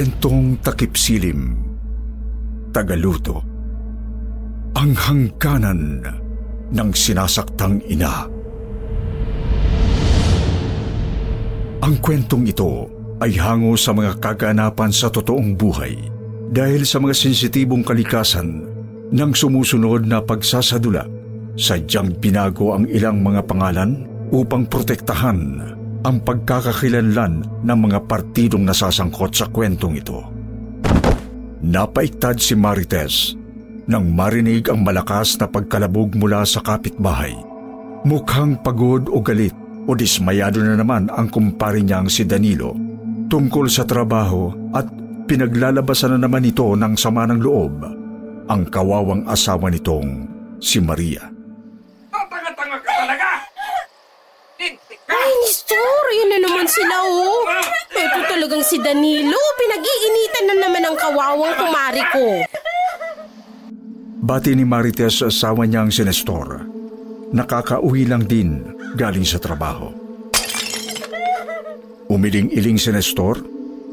Kwentong takip silim, tagaluto, ang hangganan ng sinasaktang ina. Ang kwentong ito ay hango sa mga kaganapan sa totoong buhay dahil sa mga sensitibong kalikasan ng sumusunod na pagsasadula, sadyang binago ang ilang mga pangalan upang protektahan ang pagkakakilanlan ng mga partidong nasasangkot sa kwentong ito. Napaiktad si Marites nang marinig ang malakas na pagkalabog mula sa kapitbahay. Mukhang pagod o galit o dismayado na naman ang kumpare niyang si Danilo tungkol sa trabaho at pinaglalabasan na naman ito ng sama ng loob ang kawawang asawa nitong si Maria. Ay, Nestor, yun na naman sila, oh. Ito talagang si Danilo. Pinag-iinitan na naman ang kawawang kumari ko. Bati ni Marites sa asawa niyang si Nestor. Nakakauwi lang din galing sa trabaho. Umiling-iling si Nestor,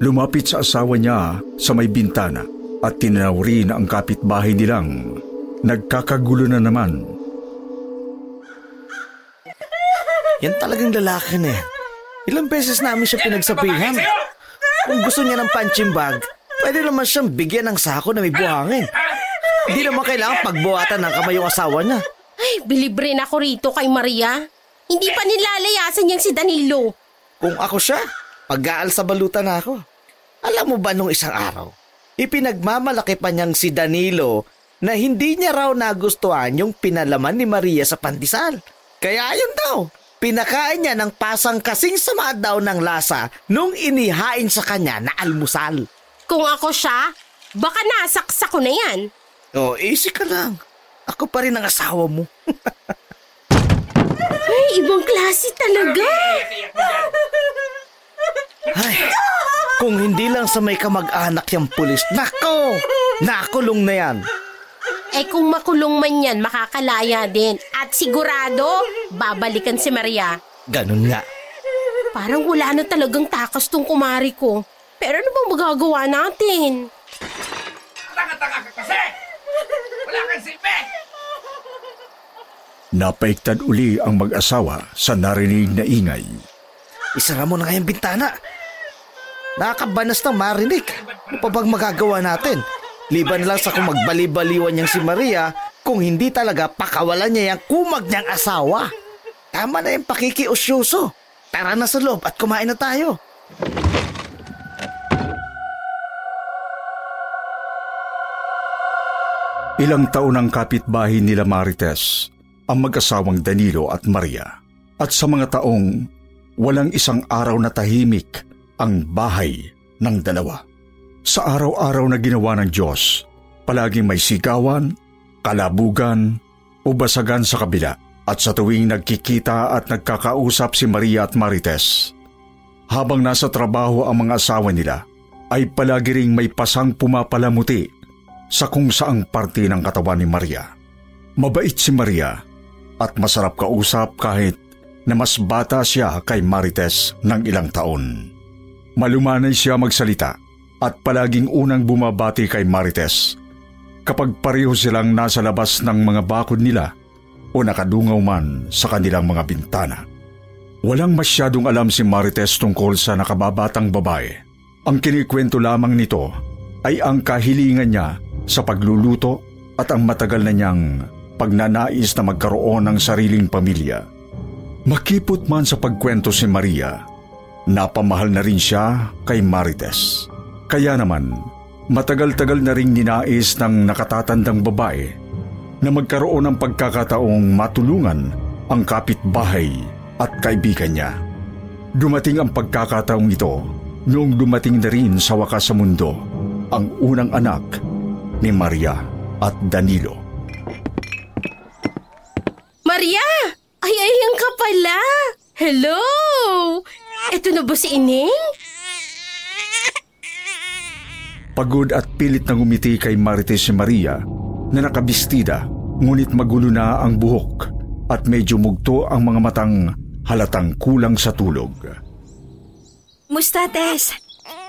lumapit sa asawa niya sa may bintana at tinanaw rin ang kapitbahay nilang nagkakagulo na naman Yan talagang lalaki na yan. Ilang beses namin siya pinagsabihan. Kung gusto niya ng punching bag, pwede naman siyang bigyan ng sako na may buhangin. Hindi naman kailangan pagbuhatan ng kamay yung asawa niya. Ay, bilibre na ako rito kay Maria. Hindi pa nilalayasan niyang si Danilo. Kung ako siya, pag-aal sa balutan na ako. Alam mo ba nung isang araw, ipinagmamalaki pa niyang si Danilo na hindi niya raw nagustuhan yung pinalaman ni Maria sa pandesal. Kaya ayun daw, Pinakain niya ng pasang kasing sama daw ng lasa nung inihain sa kanya na almusal. Kung ako siya, baka nasaksa ko na yan. Oh, easy ka lang. Ako pa rin ang asawa mo. Ay, ibang klase talaga. Ay, kung hindi lang sa may kamag-anak yung pulis, nako, nakulong na yan. Eh kung makulong man yan, makakalaya din. At sigurado, babalikan si Maria. Ganun nga. Parang wala na talagang takas tong kumari ko. Pero ano bang magagawa natin? Tanga-tanga ka kasi! Wala kang silbi! Napaiktad uli ang mag-asawa sa narinig na ingay. Isara mo na ngayong bintana. Nakakabanas na marinig. Ano pa bang magagawa natin? Liban lang sa kung magbali-baliwan niyang si Maria kung hindi talaga pakawalan niya yung kumag niyang asawa. Tama na yung pakikiusyoso. Tara na sa loob at kumain na tayo. Ilang taon ang kapitbahay nila Marites, ang mag-asawang Danilo at Maria. At sa mga taong walang isang araw na tahimik ang bahay ng dalawa. Sa araw-araw na ginawa ng Diyos, palaging may sigawan, kalabugan, o basagan sa kabila at sa tuwing nagkikita at nagkakausap si Maria at Marites. Habang nasa trabaho ang mga asawa nila, ay palagi ring may pasang pumapalamuti sa kung saang parte ng katawan ni Maria. Mabait si Maria at masarap kausap kahit na mas bata siya kay Marites ng ilang taon. Malumanay siya magsalita at palaging unang bumabati kay Marites. Kapag pareho silang nasa labas ng mga bakod nila o nakadungaw man sa kanilang mga bintana. Walang masyadong alam si Marites tungkol sa nakababatang babae. Ang kinikwento lamang nito ay ang kahilingan niya sa pagluluto at ang matagal na niyang pagnanais na magkaroon ng sariling pamilya. Makipot man sa pagkwento si Maria, napamahal na rin siya kay Marites. Kaya naman, matagal-tagal na ring ninais ng nakatatandang babae na magkaroon ng pagkakataong matulungan ang kapitbahay at kaibigan niya. Dumating ang pagkakataong ito noong dumating na rin sa wakas sa mundo ang unang anak ni Maria at Danilo. Maria! Ay, ayan ka pala! Hello! Ito na ba si Ining? Pagod at pilit na ngumiti kay Marites si Maria na nakabistida ngunit magulo na ang buhok at medyo mugto ang mga matang halatang kulang sa tulog. Musta, Tess?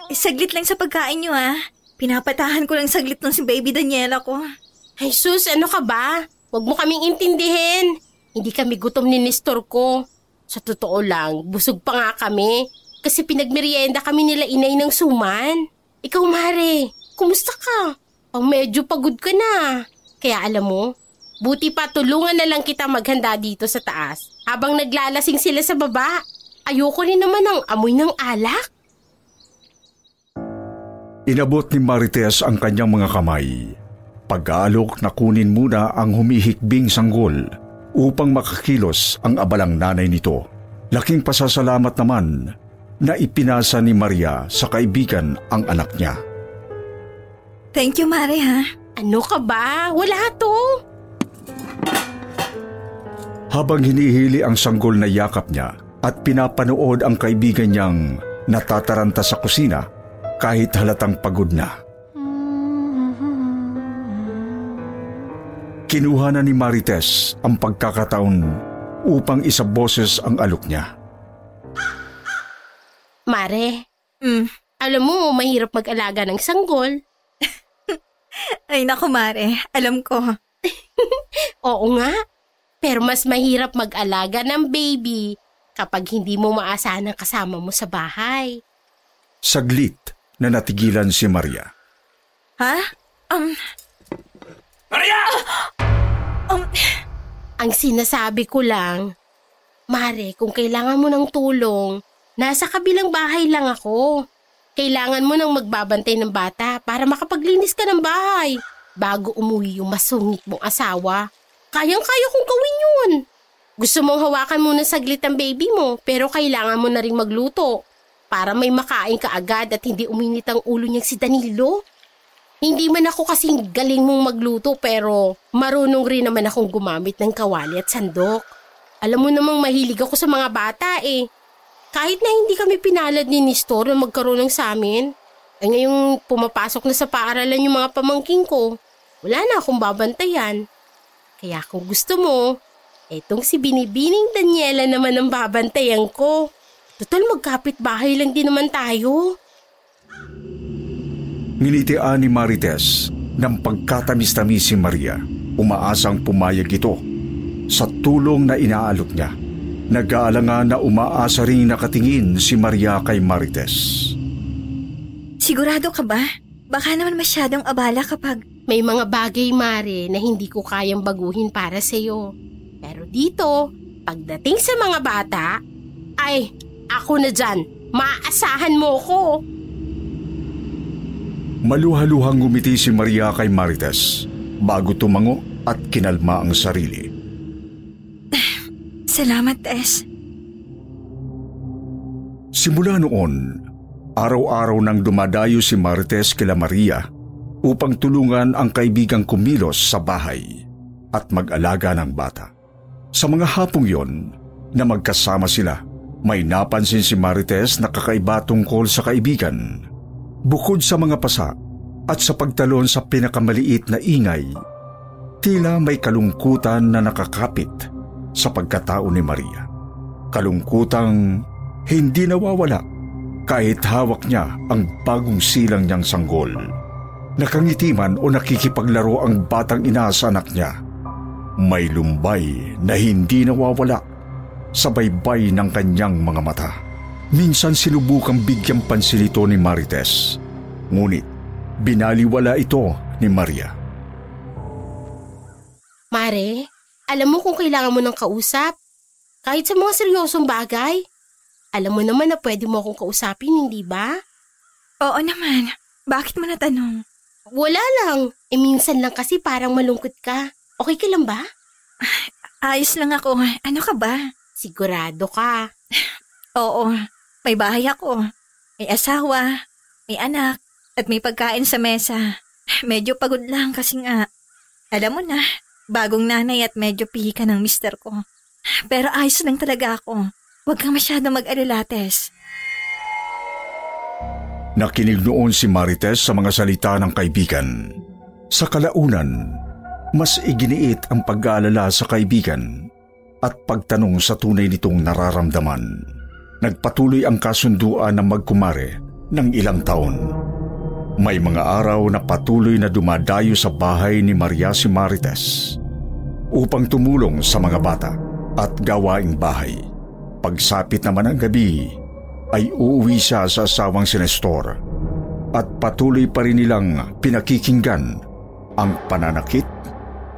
Eh, saglit lang sa pagkain nyo, ha? Pinapatahan ko lang saglit ng si baby Daniela ko. Ay sus, ano ka ba? Huwag mo kaming intindihin. Hindi kami gutom ni Nestor ko. Sa totoo lang, busog pa nga kami. Kasi pinagmerienda kami nila inay ng suman. Ikaw, Mare, kumusta ka? Pang medyo pagod ka na. Kaya alam mo, buti pa tulungan na lang kita maghanda dito sa taas habang naglalasing sila sa baba. Ayoko rin naman ng amoy ng alak. Inabot ni Marites ang kanyang mga kamay. Pag-aalok na kunin muna ang humihikbing sanggol upang makakilos ang abalang nanay nito. Laking pasasalamat naman na ipinasa ni Maria sa kaibigan ang anak niya. Thank you, Mare, ha? Ano ka ba? Wala to. Habang hinihili ang sanggol na yakap niya at pinapanood ang kaibigan niyang natataranta sa kusina kahit halatang pagod na. Kinuha na ni Marites ang pagkakataon upang isaboses ang alok niya. Mare, Mm. alam mo, mahirap mag-alaga ng sanggol. Ay, naku, Mare. Alam ko. Oo nga. Pero mas mahirap mag-alaga ng baby kapag hindi mo maasahan ang kasama mo sa bahay. Saglit na natigilan si Maria. Ha? Um, Maria! um, Ang sinasabi ko lang, Mare, kung kailangan mo ng tulong, nasa kabilang bahay lang ako. Kailangan mo nang magbabantay ng bata para makapaglinis ka ng bahay bago umuwi yung masungit mong asawa. Kayang-kaya kong gawin yun. Gusto mong hawakan muna saglit ang baby mo pero kailangan mo na rin magluto para may makain ka agad at hindi uminit ang ulo niyang si Danilo. Hindi man ako kasing galing mong magluto pero marunong rin naman akong gumamit ng kawali at sandok. Alam mo namang mahilig ako sa mga bata eh. Kahit na hindi kami pinalad ni Nestor na magkaroon ng sa amin. Eh ngayong pumapasok na sa paaralan yung mga pamangking ko, wala na akong babantayan. Kaya kung gusto mo, etong si Binibining Daniela naman ang babantayan ko. Total magkapit bahay lang din naman tayo. Nginitian ni Marites ng pagkatamis-tamis si Maria. Umaasang pumayag ito sa tulong na inaalok niya. Nag-aalangan na umaasa rin nakatingin si Maria kay Marites. sigurado ka ba? Baka naman masyadong abala kapag... May mga bagay, Mare, na hindi ko kayang baguhin para sa'yo. Pero dito, pagdating sa mga bata, ay, ako na dyan. Maasahan mo ko. Maluhaluhang ngumiti si Maria kay Marites bago tumango at kinalma ang sarili. Salamat, Tess. Simula noon, araw-araw nang dumadayo si Marites kila Maria upang tulungan ang kaibigang kumilos sa bahay at mag-alaga ng bata. Sa mga hapong yon na magkasama sila, may napansin si Marites na kakaiba tungkol sa kaibigan. Bukod sa mga pasa at sa pagtalon sa pinakamaliit na ingay, tila may kalungkutan na nakakapit sa pagkatao ni Maria. Kalungkutang hindi nawawala kahit hawak niya ang bagong silang niyang sanggol. Nakangiti man o nakikipaglaro ang batang ina sa anak niya. May lumbay na hindi nawawala sa baybay ng kanyang mga mata. Minsan sinubukang bigyang pansin ito ni Marites, ngunit binaliwala ito ni Maria. Mare, alam mo kung kailangan mo ng kausap. Kahit sa mga seryosong bagay. Alam mo naman na pwede mo akong kausapin, hindi ba? Oo naman. Bakit mo natanong? Wala lang. E minsan lang kasi parang malungkot ka. Okay ka lang ba? Ayos lang ako. Ano ka ba? Sigurado ka. Oo. May bahay ako. May asawa. May anak. At may pagkain sa mesa. Medyo pagod lang kasi nga. Alam mo na, bagong nanay at medyo pihi ka ng mister ko. Pero ayos lang talaga ako. Huwag kang masyado mag-alala, Tess. Nakinig noon si Marites sa mga salita ng kaibigan. Sa kalaunan, mas iginiit ang pag-aalala sa kaibigan at pagtanong sa tunay nitong nararamdaman. Nagpatuloy ang kasunduan ng magkumare ng ilang taon. May mga araw na patuloy na dumadayo sa bahay ni Maria si Marites upang tumulong sa mga bata at gawaing bahay. Pagsapit naman ang gabi, ay uuwi siya sa asawang si Nestor at patuloy pa rin nilang pinakikinggan ang pananakit,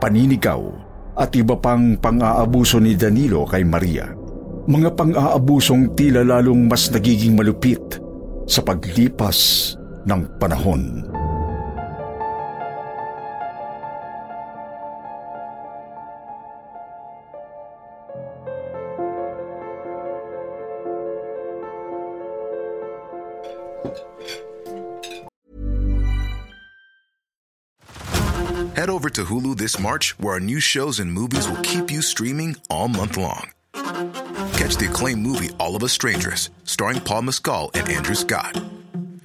paninigaw at iba pang pang-aabuso ni Danilo kay Maria. Mga pang-aabusong tila lalong mas nagiging malupit sa paglipas ng panahon. Head over to Hulu this March, where our new shows and movies will keep you streaming all month long. Catch the acclaimed movie All of Us Strangers, starring Paul Mescal and Andrew Scott.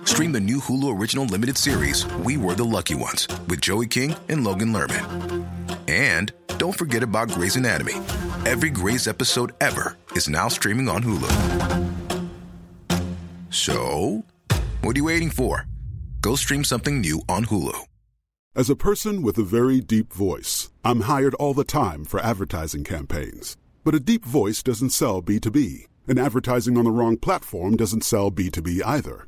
Stream the new Hulu original limited series We Were the Lucky Ones with Joey King and Logan Lerman. And don't forget about Grey's Anatomy. Every Grey's episode ever is now streaming on Hulu. So, what are you waiting for? Go stream something new on Hulu. As a person with a very deep voice, I'm hired all the time for advertising campaigns. But a deep voice doesn't sell B2B, and advertising on the wrong platform doesn't sell B2B either.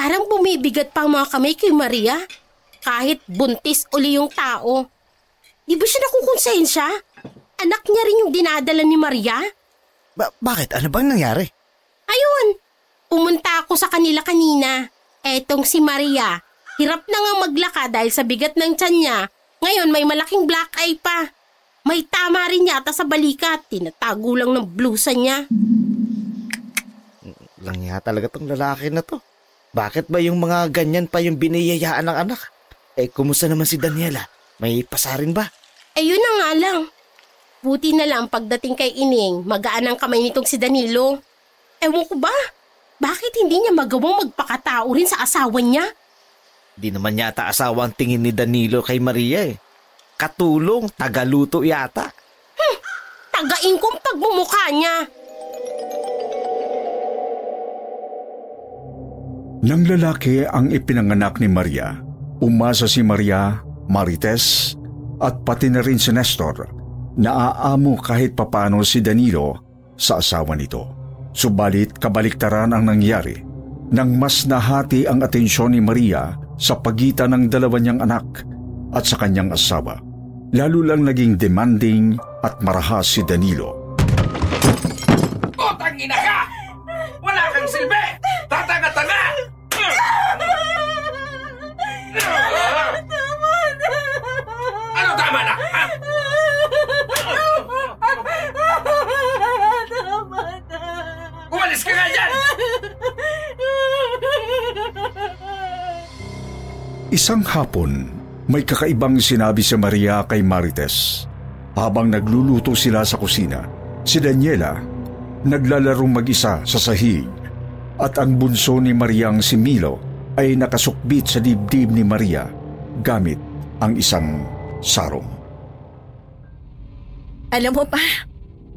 Parang bumibigat pa ang mga kamay kay Maria. Kahit buntis uli yung tao. Di ba siya nakukonsensya? Anak niya rin yung dinadala ni Maria? Ba- bakit? Ano bang nangyari? Ayun, pumunta ako sa kanila kanina. Etong si Maria, hirap na nga maglaka dahil sa bigat ng tiyan niya. Ngayon may malaking black eye pa. May tama rin yata sa balikat. Tinatago lang ng blusa niya. Lang nga talaga tong lalaki na to. Bakit ba yung mga ganyan pa yung biniyayaan ng anak? Eh, kumusta naman si Daniela? May pasarin ba? Ayun na nga lang. Buti na lang pagdating kay Ining, magaan ang kamay nitong si Danilo. Ewan ko ba? Bakit hindi niya magawang magpakatao rin sa asawa niya? Di naman yata asawa ang tingin ni Danilo kay Maria eh. Katulong, tagaluto yata. Tagain kong pagmumukha niya. Nang lalaki ang ipinanganak ni Maria, umasa si Maria, Marites, at pati na rin si Nestor na aamo kahit papano si Danilo sa asawa nito. Subalit kabaliktaran ang nangyari nang mas nahati ang atensyon ni Maria sa pagitan ng dalawa niyang anak at sa kanyang asawa. Lalo lang naging demanding at marahas si Danilo. Putang ina ka! Wala kang silbi! Isang hapon, may kakaibang sinabi si Maria kay Marites. Habang nagluluto sila sa kusina, si Daniela naglalarong mag-isa sa sahig at ang bunso ni Mariang si Milo ay nakasukbit sa dibdib ni Maria gamit ang isang sarong. Alam mo pa,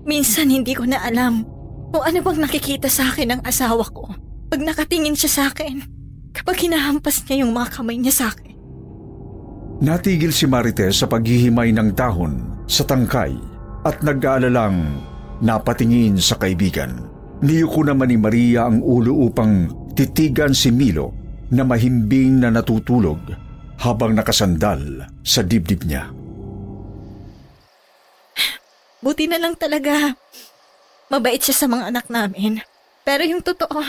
minsan hindi ko na alam kung ano bang nakikita sa akin ng asawa ko pag nakatingin siya sa akin kapag hinahampas niya yung mga kamay niya sa akin. Natigil si Marites sa paghihimay ng dahon sa tangkay at nag-aalalang napatingin sa kaibigan. Niyuko naman ni Maria ang ulo upang titigan si Milo na mahimbing na natutulog habang nakasandal sa dibdib niya. Buti na lang talaga. Mabait siya sa mga anak namin. Pero yung totoo,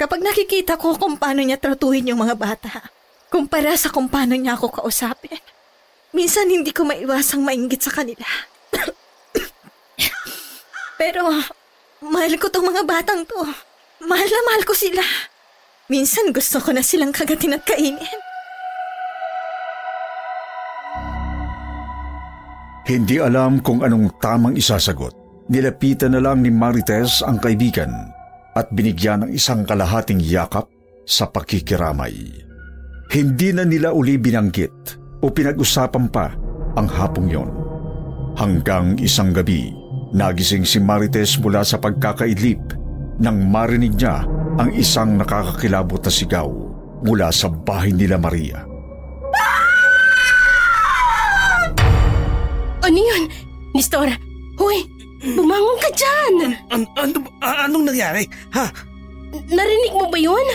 kapag nakikita ko kung paano niya tratuhin yung mga bata, kumpara sa kung paano niya ako kausapin, minsan hindi ko maiwasang mainggit sa kanila. Pero, mahal ko tong mga batang to. Mahal na mahal ko sila. Minsan gusto ko na silang kagatin at kainin. Hindi alam kung anong tamang isasagot. Nilapitan na lang ni Marites ang kaibigan at binigyan ng isang kalahating yakap sa pakikiramay. Hindi na nila uli binanggit o pinag-usapan pa ang hapong yon. Hanggang isang gabi, nagising si Marites mula sa pagkakaidlip nang marinig niya ang isang nakakakilabot na sigaw mula sa bahay nila Maria. Ano yun? Nestor, huy, bumangon ka dyan! An- ano, a- anong nangyari? Ha? Narinig mo ba yun?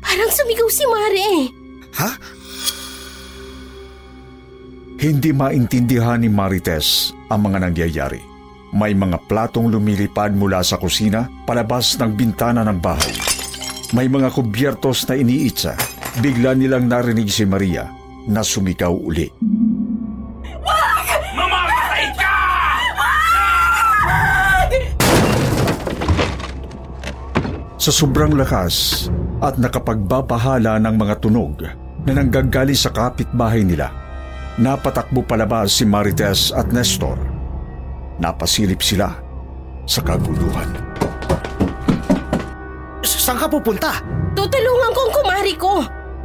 Parang sumigaw si Mare. Ha? Hindi maintindihan ni Marites ang mga nangyayari. May mga platong lumilipad mula sa kusina palabas ng bintana ng bahay. May mga kubyertos na iniitsa. Bigla nilang narinig si Maria na sumigaw uli. Sa sobrang lakas at nakapagbabahala ng mga tunog na nanggagaling sa kapitbahay nila, napatakbo palabas si Marites at Nestor. Napasilip sila sa kaguluhan. Saan ka pupunta? Tutulungan ko ang kumari ko.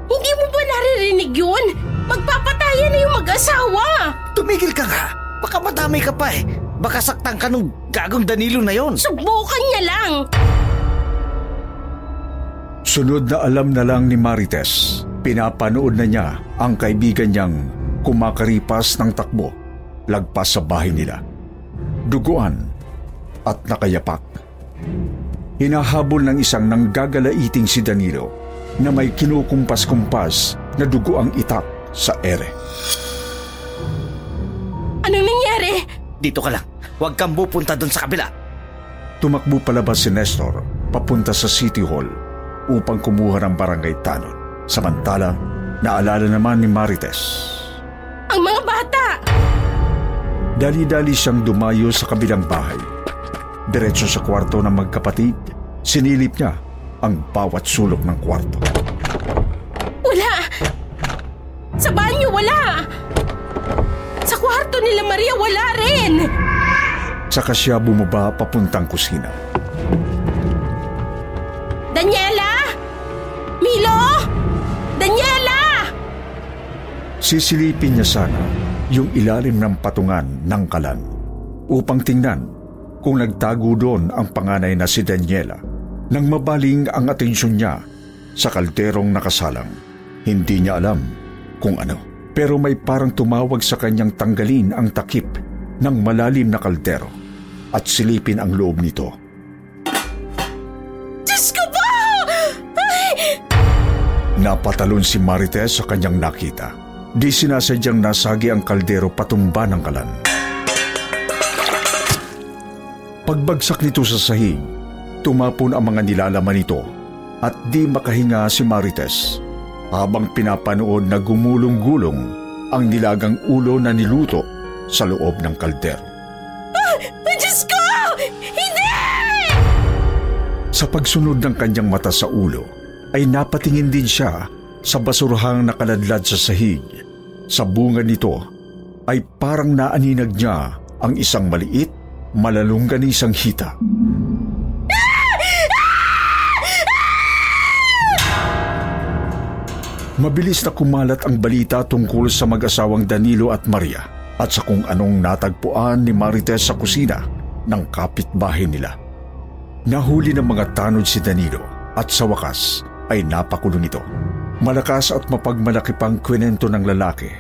Hindi mo ba naririnig yun? Magpapatayan na yung mag-asawa. Tumigil ka nga. Baka madamay ka pa eh. Baka saktan ka nung gagong Danilo na yon. Subukan niya lang. Sunod na alam na lang ni Marites, pinapanood na niya ang kaibigan niyang kumakaripas ng takbo lagpas sa bahay nila. Duguan at nakayapak. Hinahabol ng isang nanggagalaiting si Danilo na may kinukumpas-kumpas na dugo ang itak sa ere. Anong nangyari? Dito ka lang. Huwag kang pupunta doon sa kabila. Tumakbo palabas si Nestor papunta sa City Hall upang kumuha ng barangay tanod. Samantala, naalala naman ni Marites. Ang mga bata! Dali-dali siyang dumayo sa kabilang bahay. Diretso sa kwarto ng magkapatid, sinilip niya ang bawat sulok ng kwarto. Wala! Sa banyo, wala! Sa kwarto nila Maria, wala rin! Saka siya bumaba papuntang kusina. Sisilipin niya sana yung ilalim ng patungan ng kalan upang tingnan kung nagtago doon ang panganay na si Daniela nang mabaling ang atensyon niya sa kalderong nakasalang. Hindi niya alam kung ano. Pero may parang tumawag sa kanyang tanggalin ang takip ng malalim na kaldero at silipin ang loob nito. Diyos ko po! Ay! Napatalon si Marites sa kanyang nakita. Di sinasadyang nasagi ang kaldero patumba ng kalan. Pagbagsak nito sa sahig, tumapon ang mga nilalaman nito at di makahinga si Marites habang pinapanood na gumulong-gulong ang nilagang ulo na niluto sa loob ng kaldero. Ay, Diyos ko! Hindi! Sa pagsunod ng kanyang mata sa ulo, ay napatingin din siya sa basurahang nakaladlad sa sahig. Sa bunga nito ay parang naaninag niya ang isang maliit, malalungganisang hita. Mabilis na kumalat ang balita tungkol sa mag-asawang Danilo at Maria at sa kung anong natagpuan ni Marites sa kusina ng kapitbahay nila. Nahuli ng mga tanod si Danilo at sa wakas ay napakulong ito. Malakas at mapagmalaki pang kwento ng lalaki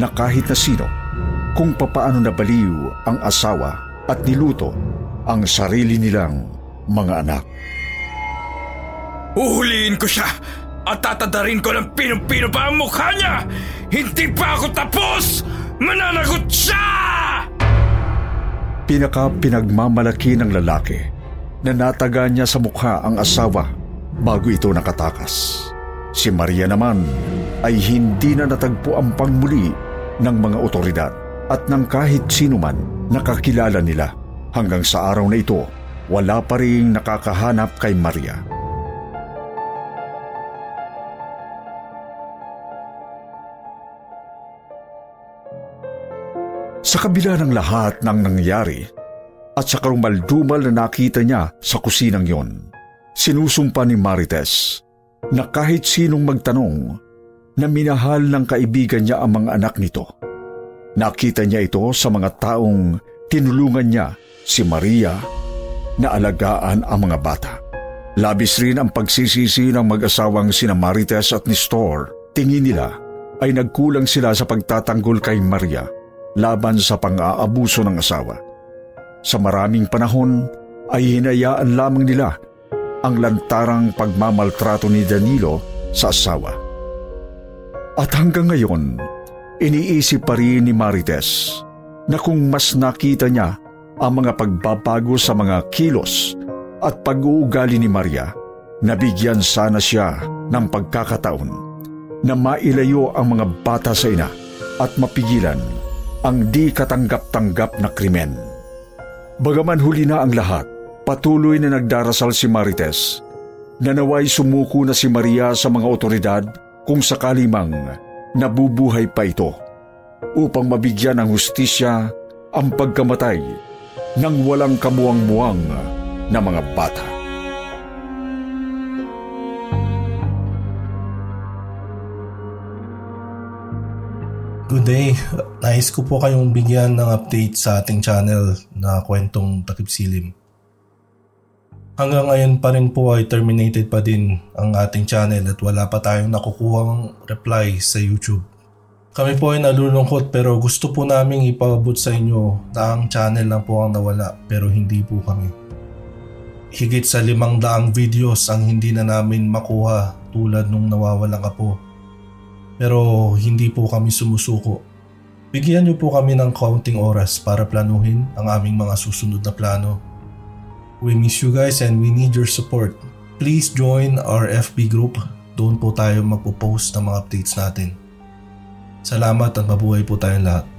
na kahit na sino kung papaano nabaliw ang asawa at niluto ang sarili nilang mga anak. Uhuliin ko siya at tatadarin ko ng pinong-pino pa ang mukha niya! Hindi pa ako tapos! Mananagot siya! Pinaka pinagmamalaki ng lalaki na nataga niya sa mukha ang asawa bago ito nakatakas. Si Maria naman ay hindi na natagpo ang pangmuli ng mga otoridad at ng kahit sino man nakakilala nila. Hanggang sa araw na ito, wala pa rin nakakahanap kay Maria. Sa kabila ng lahat ng nangyari at sa karumaldumal na nakita niya sa kusinang yon, sinusumpa ni Marites na kahit sinong magtanong na minahal ng kaibigan niya ang mga anak nito. Nakita niya ito sa mga taong tinulungan niya si Maria na alagaan ang mga bata. Labis rin ang pagsisisi ng mag-asawang sina Marites at Nestor. Tingin nila ay nagkulang sila sa pagtatanggol kay Maria laban sa pang-aabuso ng asawa. Sa maraming panahon ay hinayaan lamang nila ang lantarang pagmamaltrato ni Danilo sa asawa. At hanggang ngayon, iniisip pa rin ni Marites na kung mas nakita niya ang mga pagbabago sa mga kilos at pag-uugali ni Maria, nabigyan sana siya ng pagkakataon na mailayo ang mga bata sa ina at mapigilan ang di katanggap-tanggap na krimen. Bagaman huli na ang lahat, patuloy na nagdarasal si Marites na naway sumuko na si Maria sa mga otoridad kung sakali mang nabubuhay pa ito upang mabigyan ng hustisya ang pagkamatay ng walang kamuang-muang na mga bata. Good day. Nais ko po kayong bigyan ng update sa ating channel na kwentong Takip Silim. Hanggang ngayon pa rin po ay terminated pa din ang ating channel at wala pa tayong nakukuhang reply sa YouTube. Kami po ay nalulungkot pero gusto po naming ipabot sa inyo na ang channel lang po ang nawala pero hindi po kami. Higit sa limang daang videos ang hindi na namin makuha tulad nung nawawalang po. Pero hindi po kami sumusuko. Bigyan niyo po kami ng kaunting oras para planuhin ang aming mga susunod na plano We miss you guys and we need your support. Please join our FB group. Doon po tayo magpo-post ng mga updates natin. Salamat at mabuhay po tayong lahat.